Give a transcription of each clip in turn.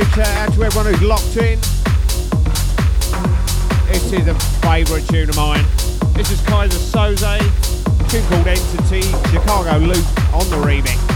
big out to everyone who's locked in. This is a favourite tune of mine. This is Kaiser Soze, tune called Entity, Chicago Loop on the remix.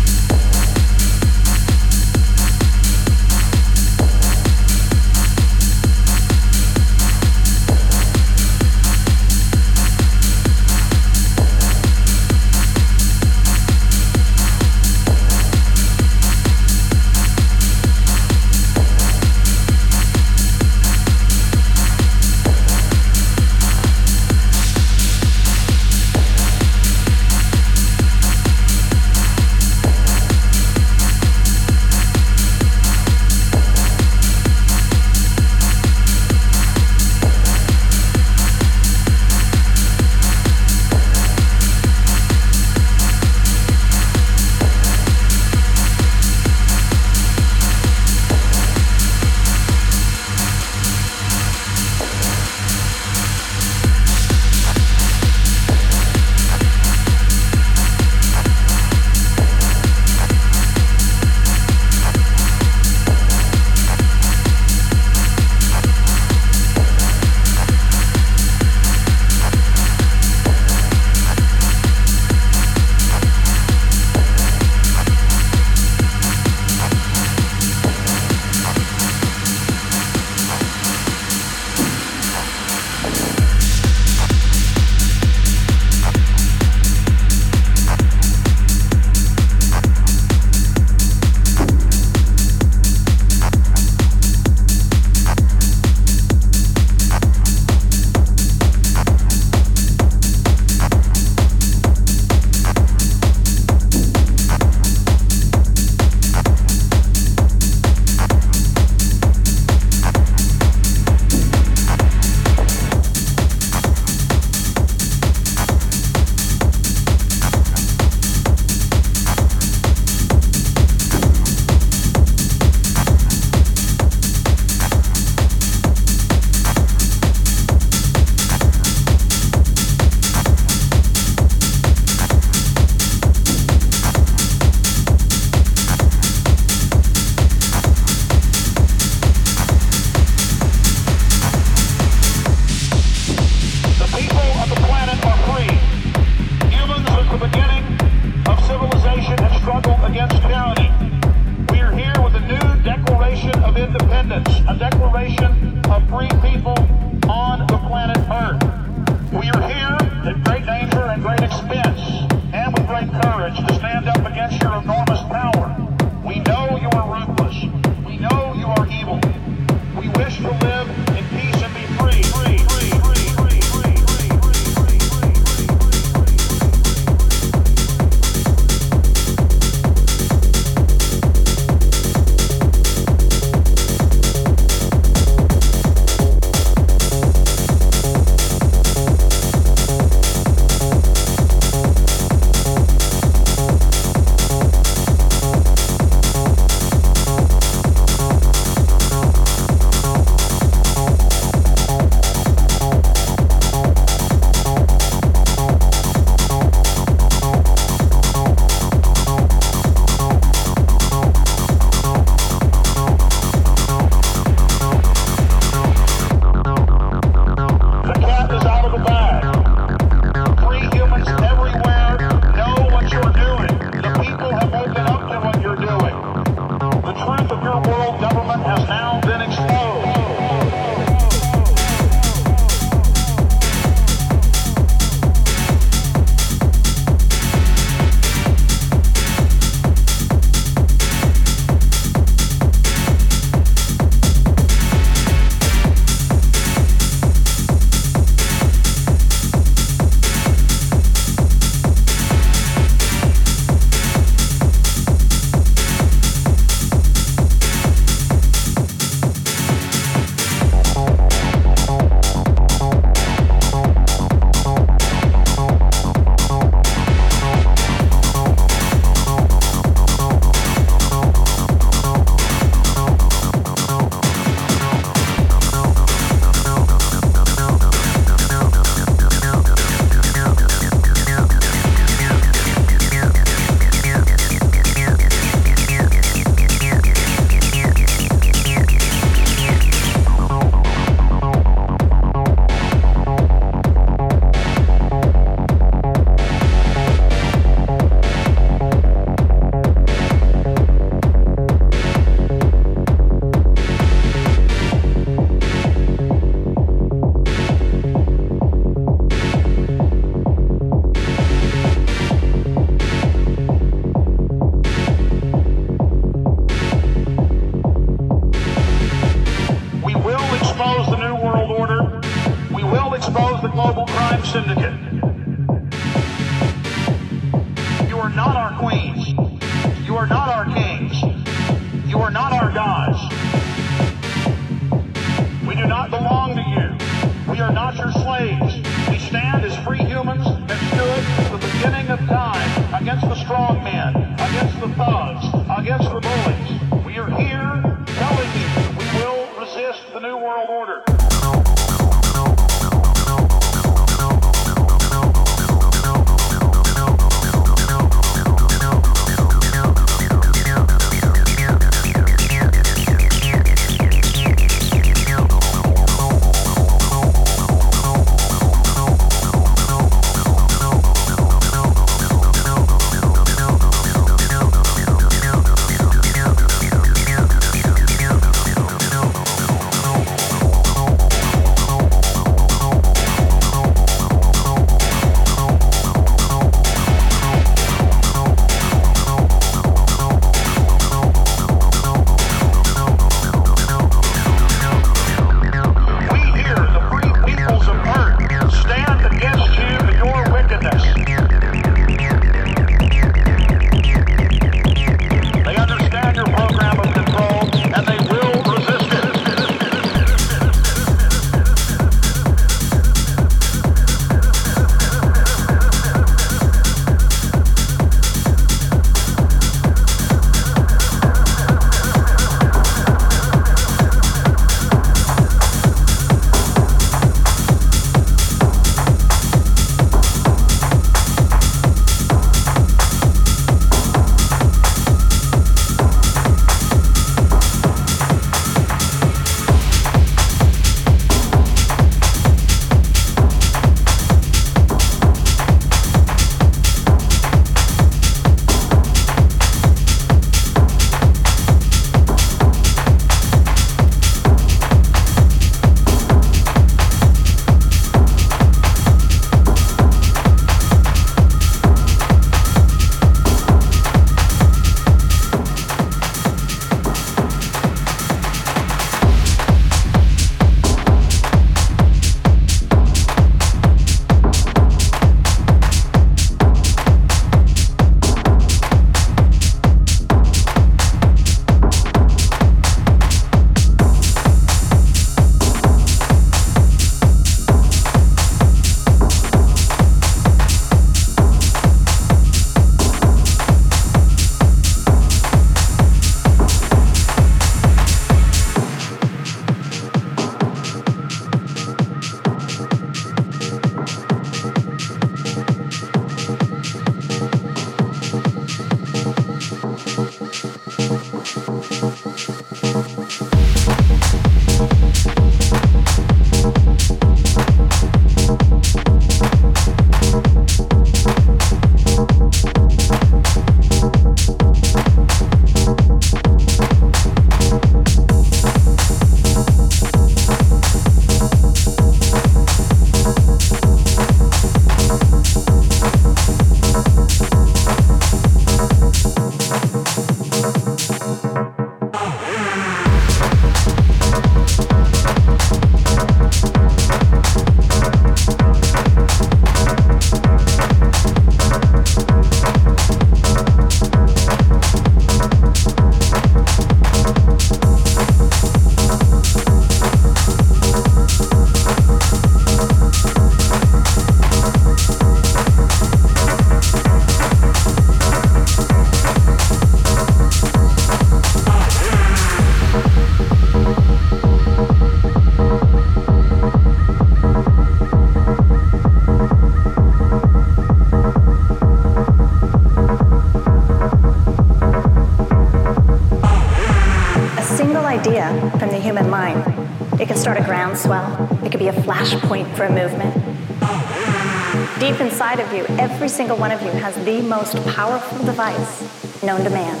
single one of you has the most powerful device known to man,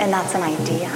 and that's an idea.